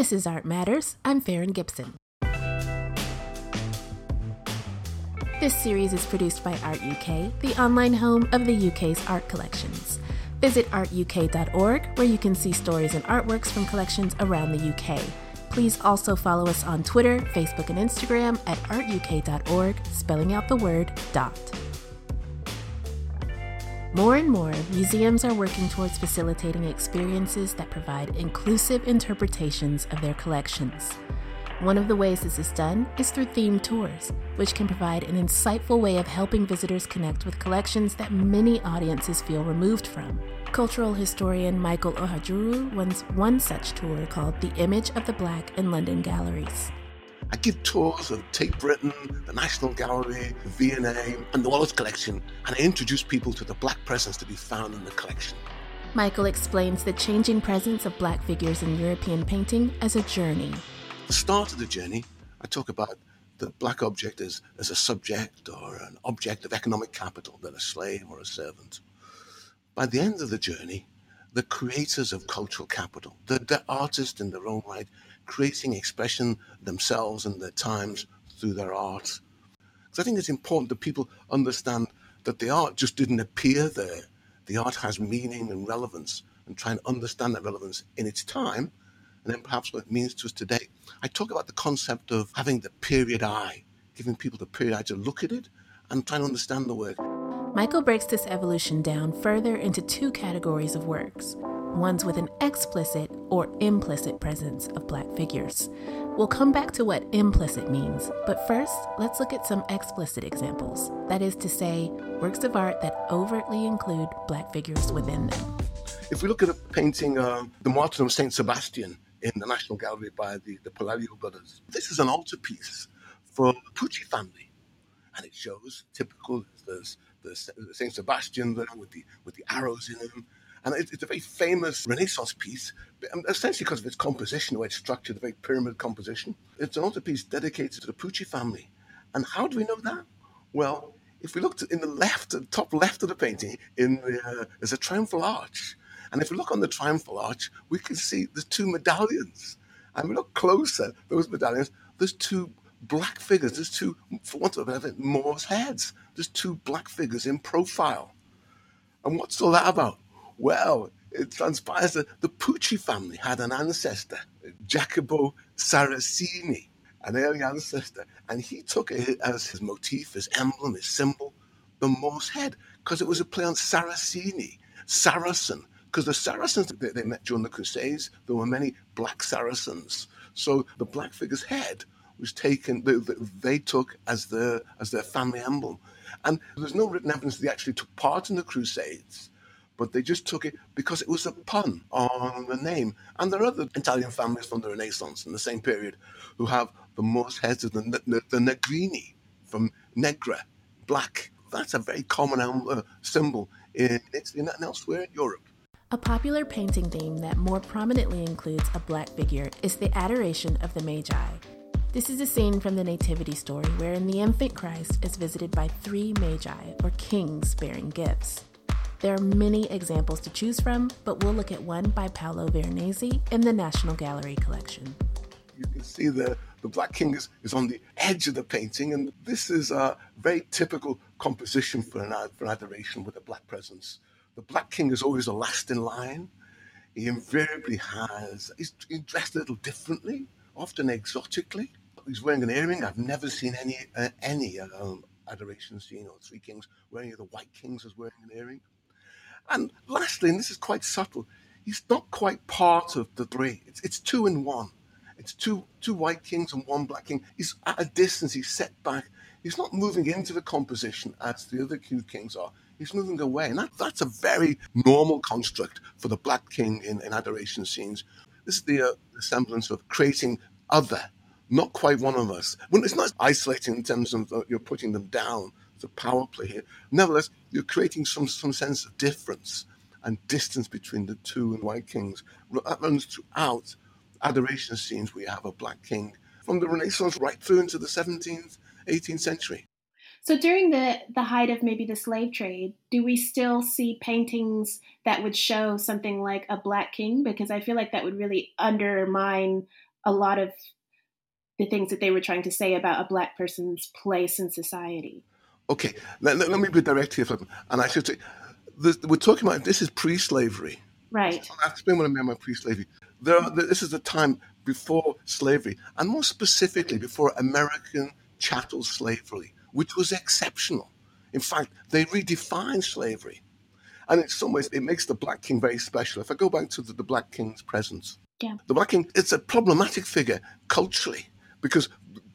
This is Art Matters. I'm Farron Gibson. This series is produced by Art UK, the online home of the UK's art collections. Visit artuk.org, where you can see stories and artworks from collections around the UK. Please also follow us on Twitter, Facebook, and Instagram at artuk.org, spelling out the word dot. More and more, museums are working towards facilitating experiences that provide inclusive interpretations of their collections. One of the ways this is done is through themed tours, which can provide an insightful way of helping visitors connect with collections that many audiences feel removed from. Cultural historian Michael Ohajuru runs one such tour called The Image of the Black in London Galleries. I give tours of Tate Britain, the National Gallery, the V&A, and the Wallace Collection, and I introduce people to the black presence to be found in the collection. Michael explains the changing presence of black figures in European painting as a journey. The start of the journey, I talk about the black object as, as a subject or an object of economic capital, than a slave or a servant. By the end of the journey, the creators of cultural capital, the, the artists in their own right, creating expression themselves and their times through their art. Because I think it's important that people understand that the art just didn't appear there. The art has meaning and relevance, and try and understand that relevance in its time, and then perhaps what it means to us today. I talk about the concept of having the period eye, giving people the period eye to look at it and trying to understand the work. Michael breaks this evolution down further into two categories of works ones with an explicit or implicit presence of black figures. We'll come back to what implicit means, but first, let's look at some explicit examples. That is to say, works of art that overtly include black figures within them. If we look at a painting, The Martyrdom of St. Sebastian in the National Gallery by the, the Pollaiuolo brothers, this is an altarpiece for the Pucci family. And it shows typical, there's, there's St. Sebastian there with the, with the arrows in him, and it's a very famous Renaissance piece, um, essentially because of its composition, the way it's structured, the very pyramid composition. It's an altarpiece dedicated to the Pucci family. And how do we know that? Well, if we look in the left, the top left of the painting, in the, uh, there's a triumphal arch. And if we look on the triumphal arch, we can see there's two medallions. And we look closer, those medallions, there's two black figures. There's two, for want of a better Moors heads. There's two black figures in profile. And what's all that about? Well, it transpires that the Pucci family had an ancestor, Jacopo Saracini, an early ancestor, and he took it as his motif, his emblem, his symbol, the Moor's head, because it was a play on Saracini, Saracen, because the Saracens they, they met during the Crusades, there were many black Saracens. So the black figure's head was taken, they, they took as their as their family emblem, and there's no written evidence that they actually took part in the Crusades but they just took it because it was a pun on the name. And there are other Italian families from the Renaissance in the same period who have the most heads of the, the, the Negrini from Negra, black. That's a very common uh, symbol in Italy and elsewhere in Europe. A popular painting theme that more prominently includes a black figure is the Adoration of the Magi. This is a scene from the Nativity story wherein the infant Christ is visited by three magi, or kings bearing gifts. There are many examples to choose from, but we'll look at one by Paolo Veronese in the National Gallery collection. You can see the, the Black King is, is on the edge of the painting, and this is a very typical composition for an, for an adoration with a black presence. The Black King is always the last in line. He invariably has, he's, he's dressed a little differently, often exotically. He's wearing an earring. I've never seen any uh, any um, adoration scene or three kings wearing the white kings as wearing an earring. And lastly, and this is quite subtle, he's not quite part of the three. It's, it's two in one. It's two two white kings and one black king. He's at a distance. He's set back. He's not moving into the composition as the other two kings are. He's moving away, and that, that's a very normal construct for the black king in, in adoration scenes. This is the, uh, semblance of creating other, not quite one of us. When it's not isolating in terms of uh, you're putting them down, the power play here. Nevertheless, you're creating some, some sense of difference and distance between the two and white kings. That runs throughout adoration scenes where you have a black king from the Renaissance right through into the 17th, 18th century. So during the, the height of maybe the slave trade, do we still see paintings that would show something like a black king? Because I feel like that would really undermine a lot of the things that they were trying to say about a black person's place in society. Okay, let, let, let me be direct here, and I should say, this, we're talking about this is pre-slavery. Right. I'll explain what I mean by pre-slavery. There, are, this is the time before slavery, and more specifically before American chattel slavery, which was exceptional. In fact, they redefined slavery. And in some ways, it makes the Black King very special. If I go back to the, the Black King's presence, yeah. the Black King, it's a problematic figure culturally because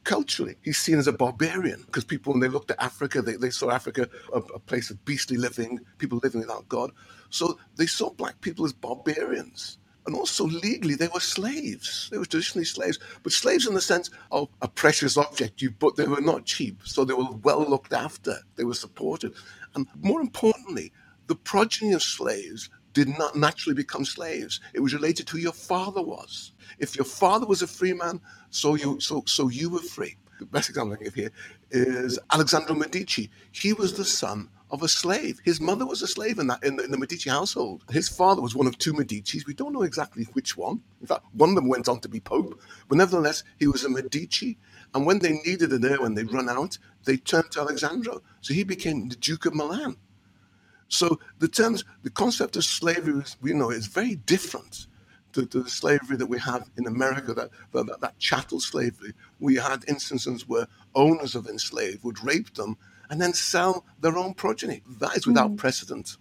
culturally he's seen as a barbarian because people when they looked at africa they, they saw africa a, a, place of beastly living people living without god. So they saw black people as barbarians. And also legally they were slaves. They were traditionally slaves. But slaves in the sense of a precious object. You but they were not cheap so they were well looked after. They were supported. And more importantly the progeny of slaves did not naturally become slaves. It was related to who your father was. If your father was a free man, so you so so you were free. The best example I can give here is Alexandro Medici. He was the son of a slave. His mother was a slave in that in the, in the Medici household. His father was one of two Medicis. We don't know exactly which one. In fact, one of them went on to be pope. But nevertheless, he was a Medici. And when they needed an heir, when they run out, they turned to Alexandro. So he became the Duke of Milan. So the terms, the concept of slavery, we know, is very different to, to the slavery that we have in America, that, that, that chattel slavery. We had instances where owners of enslaved would rape them and then sell their own progeny. That is without mm. precedent.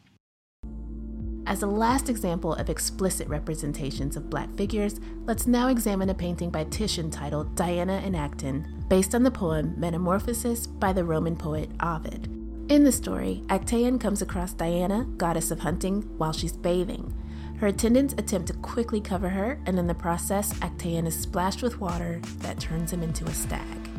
As a last example of explicit representations of black figures, let's now examine a painting by Titian titled Diana in Actaeon, based on the poem Metamorphosis by the Roman poet Ovid. In the story, Actaeon comes across Diana, goddess of hunting, while she's bathing. Her attendants attempt to quickly cover her, and in the process, Actaeon is splashed with water that turns him into a stag.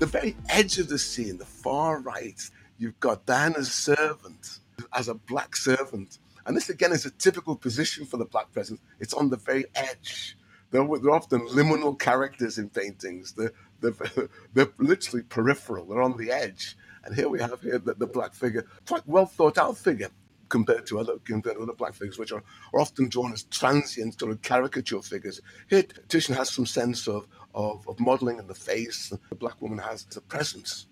The very edge of the scene, the far right, you've got Diana's servant as a black servant. And this again is a typical position for the black presence. It's on the very edge. They're, they're often liminal characters in paintings. They're, they're, they're literally peripheral. They're on the edge. And here we have here the, the black figure, quite well thought out figure compared to other compared to other black figures, which are, are often drawn as transient sort of caricature figures. Here, Titian has some sense of, of, of modeling in the face. The black woman has a presence.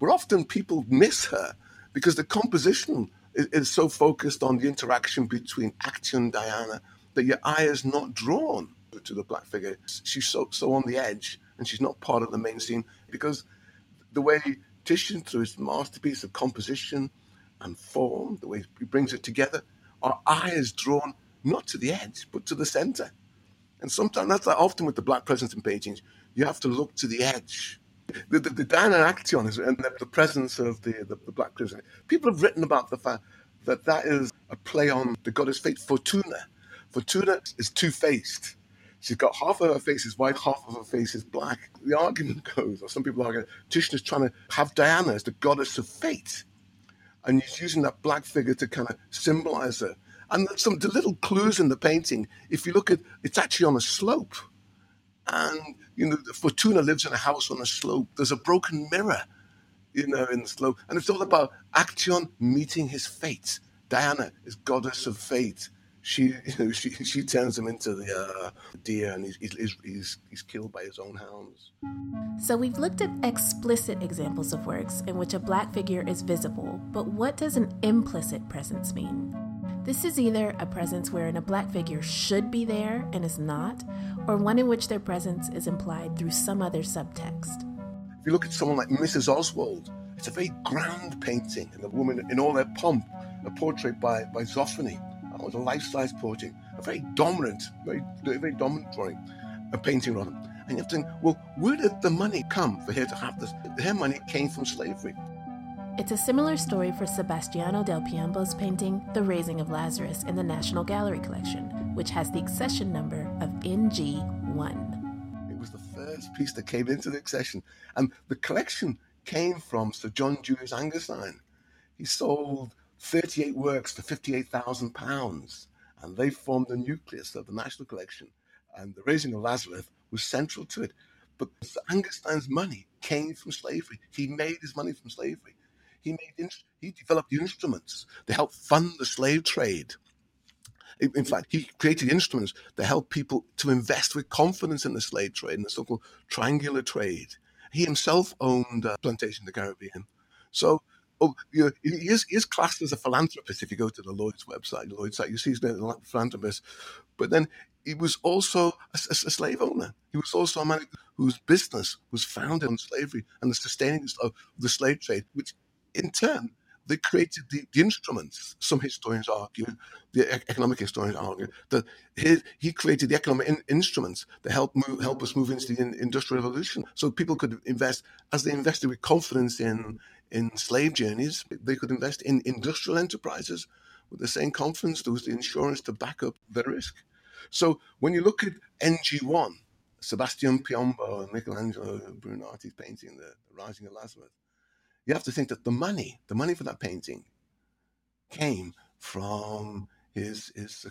But often people miss her because the composition is, is so focused on the interaction between Actaeon and Diana that your eye is not drawn to the black figure. She's so so on the edge, and she's not part of the main scene because the way Titian, through his masterpiece of composition and form, the way he brings it together, our eye is drawn not to the edge, but to the center. And sometimes that's like often with the black presence in paintings, you have to look to the edge. The, the, the Actaeon is and the, the presence of the, the, the black presence. People have written about the fact that that is a play on the goddess fate, Fortuna. Fortuna is two faced. She's got half of her face is white, half of her face is black. The argument goes, or some people argue, Titian is trying to have Diana as the goddess of fate. And he's using that black figure to kind of symbolize her. And some the little clues in the painting, if you look at it's actually on a slope. And you know, Fortuna lives in a house on a slope. There's a broken mirror, you know, in the slope. And it's all about Actaeon meeting his fate. Diana is goddess of fate she you know she she turns him into the uh, deer and he's, he's he's he's killed by his own hounds. So we've looked at explicit examples of works in which a black figure is visible, but what does an implicit presence mean? This is either a presence wherein a black figure should be there and is not, or one in which their presence is implied through some other subtext. If you look at someone like Mrs. Oswald, it's a very grand painting, and the woman in all their pomp, a portrait by, by Zoffany that was a life-size portrait, a very dominant, very, very dominant drawing, a painting rather. And you have to think, well, where did the money come for her to have this? Her money came from slavery. It's a similar story for Sebastiano del Piombo's painting, The Raising of Lazarus, in the National Gallery collection, which has the accession number of NG1. It was the first piece that came into the accession, and the collection came from Sir John Julius Angerstein. He sold 38 works for £58,000, and they formed the nucleus of the National Collection. And the raising of Lazarus was central to it. But Angerstein's money came from slavery. He made his money from slavery. He made he developed instruments to help fund the slave trade. In fact, he created instruments that help people to invest with confidence in the slave trade, in the so-called triangular trade. He himself owned a plantation in the Caribbean. So oh, you know, he, is, he is classed as a philanthropist if you go to the Lloyd's website. Lloyd's site, you see he's a philanthropist. But then he was also a, a, a, slave owner. He was also a man whose business was founded on slavery and the sustaining of the slave trade, which in turn they created the, the instruments. Some historians argue, the economic historians argue, that he, he created the economic in, instruments that help move, help us move into the in, industrial revolution. So people could invest as they invested with confidence in in slave journeys. They could invest in industrial enterprises with the same confidence. There was the insurance to back up the risk. So when you look at NG1, Sebastian Piombo and Michelangelo Buonarroti's painting, The Rising of Lazarus, you have to think that the money, the money for that painting, came from his his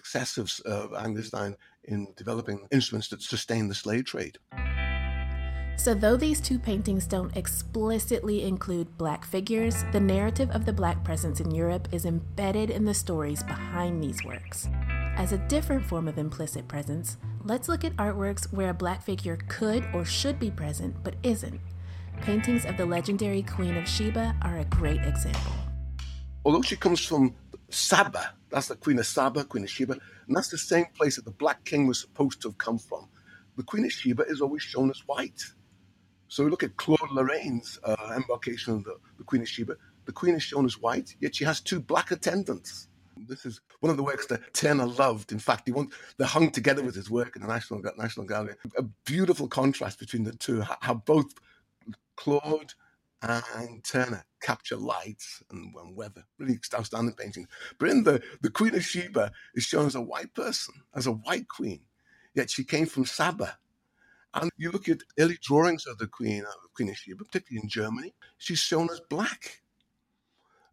of Angerstein in developing instruments that sustain the slave trade. So, though these two paintings don't explicitly include black figures, the narrative of the black presence in Europe is embedded in the stories behind these works. As a different form of implicit presence, let's look at artworks where a black figure could or should be present but isn't. Paintings of the legendary Queen of Sheba are a great example. Although she comes from Saba, that's the Queen of Saba, Queen of Sheba, and that's the same place that the Black King was supposed to have come from. The Queen of Sheba is always shown as white. So we look at Claude Lorraine's uh, embarkation of the, the Queen of Sheba. The Queen is shown as white, yet she has two black attendants. This is one of the works that Turner loved. In fact, he want, they hung together with his work in the National National Gallery. A beautiful contrast between the two. How both Claude and Turner capture lights and, and weather. Really outstanding painting. But in the the Queen of Sheba is shown as a white person, as a white queen. Yet she came from Saba, and you look at early drawings of the Queen, uh, Queen of Sheba, particularly in Germany, she's shown as black.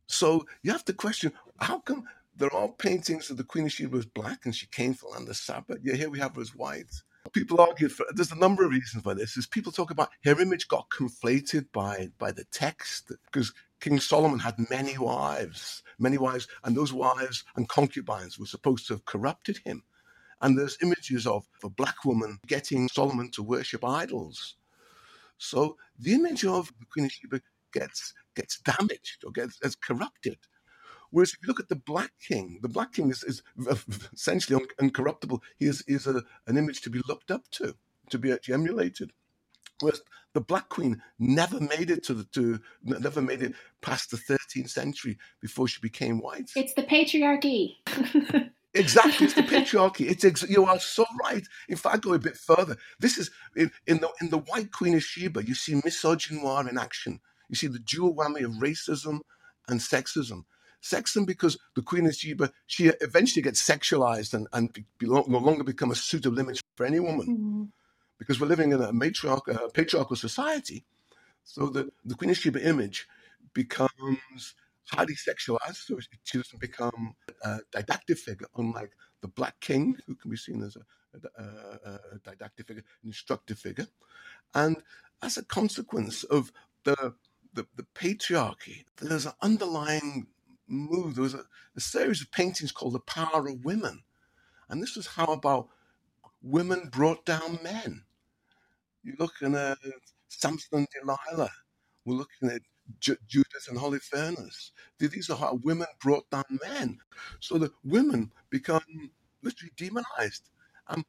So you have to question how come there are paintings of the Queen of Sheba as black and she came from land of Saba? Yeah, here we have her as white. People argue for there's a number of reasons for this. Is people talk about her image got conflated by by the text because King Solomon had many wives, many wives, and those wives and concubines were supposed to have corrupted him. And there's images of a black woman getting Solomon to worship idols. So the image of the Queen of Sheba gets gets damaged or gets, gets corrupted. Whereas if you look at the Black King, the Black King is, is essentially un- uncorruptible. He is, is a, an image to be looked up to, to be actually emulated. Whereas the Black Queen never made it to the to never made it past the 13th century before she became white. It's the patriarchy. Exactly, it's the patriarchy. It's ex- you are so right. If I go a bit further. This is in, in the in the White Queen of Sheba. You see misogynoir in action. You see the dual whammy of racism and sexism. Sexism because the Queen of Sheba she eventually gets sexualized and and be, no longer become a suitable image for any woman, mm-hmm. because we're living in a matriarch, uh, patriarchal society. So the the Queen of Sheba image becomes highly sexualized, so she doesn't become a didactic figure, unlike the Black King, who can be seen as a, a, a didactic figure, an instructive figure. And as a consequence of the, the, the patriarchy, there's an underlying move. There was a, a series of paintings called The Power of Women. And this was how about women brought down men. You're looking at uh, Samson and Delilah. We're looking at Ju- Judith and Holofernes. These are how women brought down men. So the women become literally demonized. And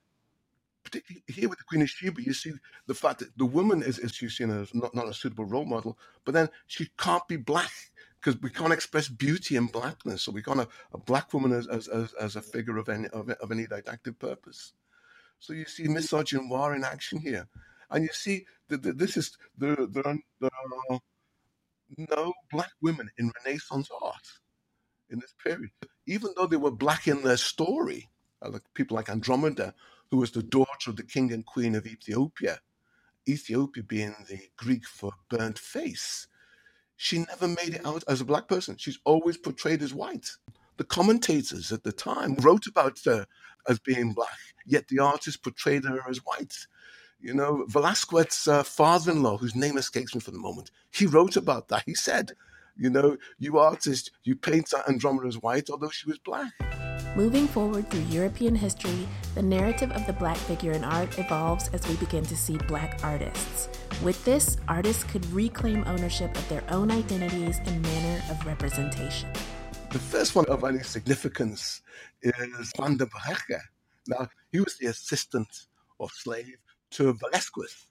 particularly here with the Queen of Sheba, you see the fact that the woman is, is she's seen as not, not a suitable role model, but then she can't be black because we can't express beauty in blackness. So we can't have a black woman as, as, as, as a figure of any, of, of any didactic purpose. So you see misogynoir in action here. And you see that this is, there, there, there are no black women in Renaissance art in this period. Even though they were black in their story, uh, like people like Andromeda, who was the daughter of the king and queen of Ethiopia, Ethiopia being the Greek for burnt face, she never made it out as a black person. She's always portrayed as white. The commentators at the time wrote about her as being black, yet the artist portrayed her as white. You know, Velasquez's uh, father in law, whose name escapes me for the moment, he wrote about that. He said, You know, you artist, you paint Andromeda as white, although she was black. Moving forward through European history, the narrative of the black figure in art evolves as we begin to see black artists. With this, artists could reclaim ownership of their own identities and manner of representation. The first one of any significance is Juan de Pareja. Now, he was the assistant or slave to Velasquez.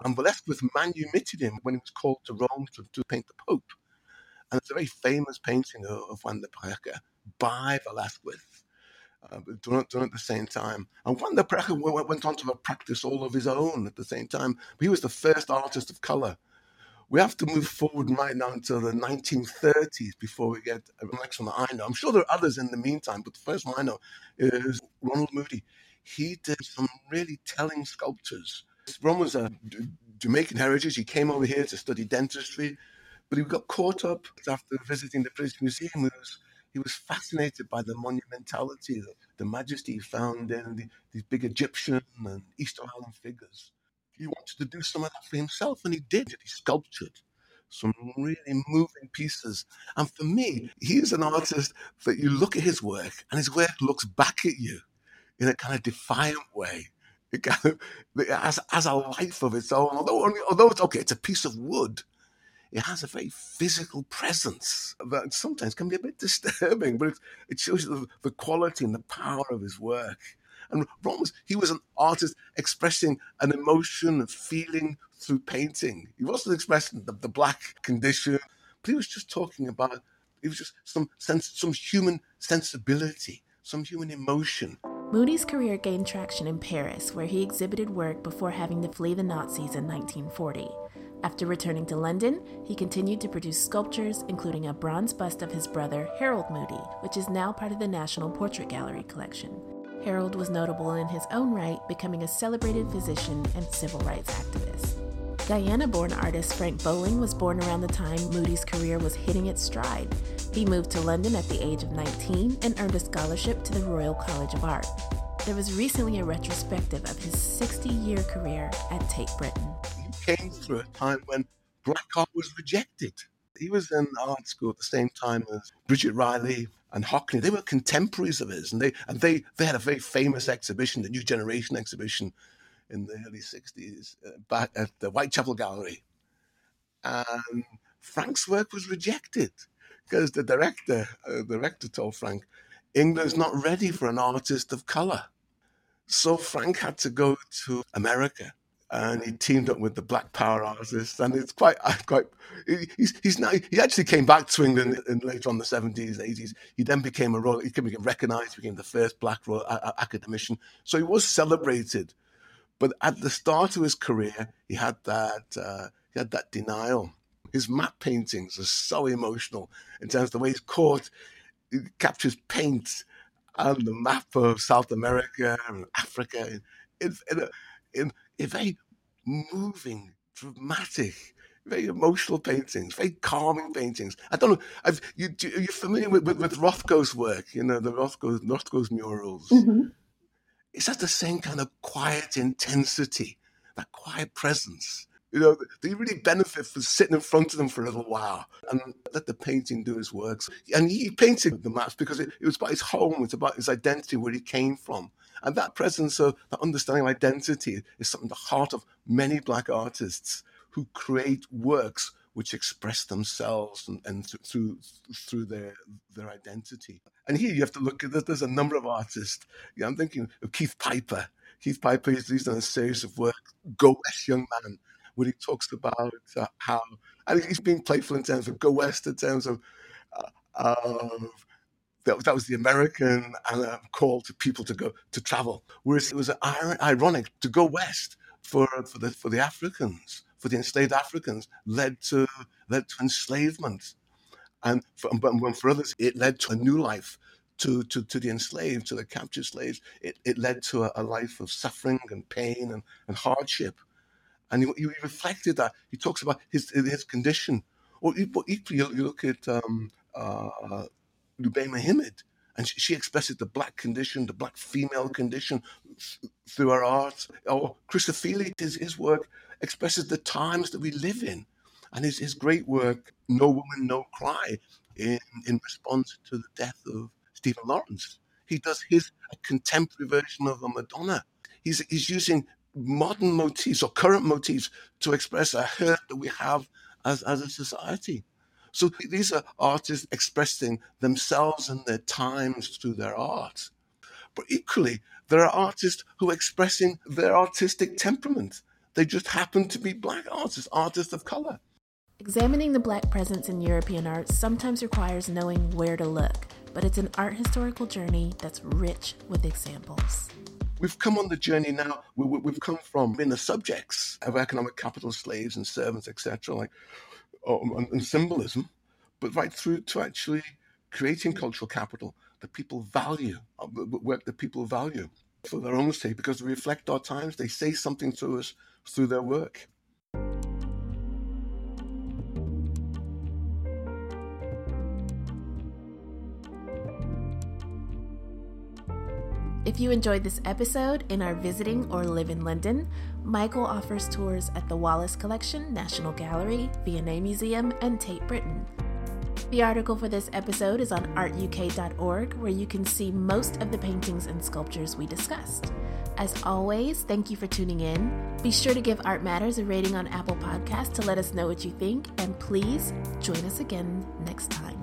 Van Velasquez manumitted him when he was called to Rome to, to paint the Pope. And it's a very famous painting of, of Juan de Pareja by Velasquez. Uh, done, at the same time. And Juan de Pareja went on to a practice all of his own at the same time. He was the first artist of color. We have to move forward right now until the 1930s before we get a next one that I know. I'm sure there are others in the meantime, but the first one I know is Ronald Moody. He did some really telling sculptures. Ron was a Jamaican heritage. He came over here to study dentistry, but he got caught up after visiting the British Museum. He was, he was fascinated by the monumentality, the, the majesty he found in the, these big Egyptian and Easter Island figures he wanted to do some of that for himself, and he did. He sculptured some really moving pieces. And for me, he is an artist that you look at his work, and his work looks back at you in a kind of defiant way. It kind of it has, has a life of its own. Although, although it's okay, it's a piece of wood. It has a very physical presence that sometimes can be a bit disturbing, but it, it shows the, the quality and the power of his work. And Ron was, he was an artist expressing an emotion, feeling through painting. He wasn't expressing the, the black condition, but he was just talking about, it was just some sense, some human sensibility, some human emotion. Moody's career gained traction in Paris, where he exhibited work before having to flee the Nazis in 1940. After returning to London, he continued to produce sculptures, including a bronze bust of his brother, Harold Moody, which is now part of the National Portrait Gallery collection. Harold was notable in his own right, becoming a celebrated physician and civil rights activist. Guyana born artist Frank Bowling was born around the time Moody's career was hitting its stride. He moved to London at the age of 19 and earned a scholarship to the Royal College of Art. There was recently a retrospective of his 60 year career at Tate Britain. He came through a time when black art was rejected. He was in art school at the same time as Bridget Riley, and Hockney, they were contemporaries of his, and they and they they had a very famous exhibition, the New Generation exhibition, in the early '60s, uh, back at the Whitechapel Gallery, and Frank's work was rejected because the director, uh, the director told Frank, England's not ready for an artist of color, so Frank had to go to America and he teamed up with the Black Power artists, and it's quite, quite. He's he's now he actually came back to England in later on the seventies, eighties. He then became a royal. He became recognised, became the first Black royal academician. So he was celebrated, but at the start of his career, he had that uh, he had that denial. His map paintings are so emotional in terms of the way he's caught. He captures paint and the map of South America and Africa in, in, a, in very moving, dramatic, very emotional paintings, very calming paintings. I don't know. I've, you, are you familiar with, with, with, Rothko's work? You know, the Rothko's, Rothko's murals. Mm-hmm. It's at the same kind of quiet intensity, that quiet presence. You know, they really benefit from sitting in front of them for a little while and let the painting do its works. And he painted the maps because it, it was about his home, it's about his identity, where he came from. And that presence of that understanding of identity is something the heart of many black artists who create works which express themselves and, and th- through through their their identity. And here you have to look at this. There's a number of artists. I'm thinking of Keith Piper. Keith Piper, he's, he's done a series of work, Go West Young Man, where he talks about uh, how, and he's being playful in terms of Go West, in terms of, uh, of that, that was the American uh, call to people to go to travel. Whereas it was ironic to go west for for the for the Africans, for the enslaved Africans, led to led to enslavement, and for, but for others it led to a new life. To, to, to the enslaved, to the captured slaves, it, it led to a, a life of suffering and pain and, and hardship. And he, he, reflected that. He talks about his his condition. Or equally, you look at um, uh, and she, she expresses the black condition, the black female condition through her art. Or Chris Ofili, his, his work expresses the times that we live in. And his, his great work, No Woman, No Cry, in, in response to the death of Stephen Lawrence. he does his contemporary version of a Madonna. He's, he's using modern motifs or current motifs to express a hurt that we have as, as a society. So these are artists expressing themselves and their times through their art. But equally, there are artists who are expressing their artistic temperament. They just happen to be black artists, artists of color. Examining the black presence in European art sometimes requires knowing where to look, but it's an art historical journey that's rich with examples. We've come on the journey now. We've come from being the subjects of economic capital, slaves and servants, etc., like um, and symbolism, but right through to actually creating cultural capital that people value, uh, work that people value for their own sake, because they reflect our times. They say something to us through their work. If you enjoyed this episode and are visiting or live in London, Michael offers tours at the Wallace Collection, National Gallery, V&A Museum, and Tate Britain. The article for this episode is on artuk.org, where you can see most of the paintings and sculptures we discussed. As always, thank you for tuning in. Be sure to give Art Matters a rating on Apple Podcasts to let us know what you think, and please join us again next time.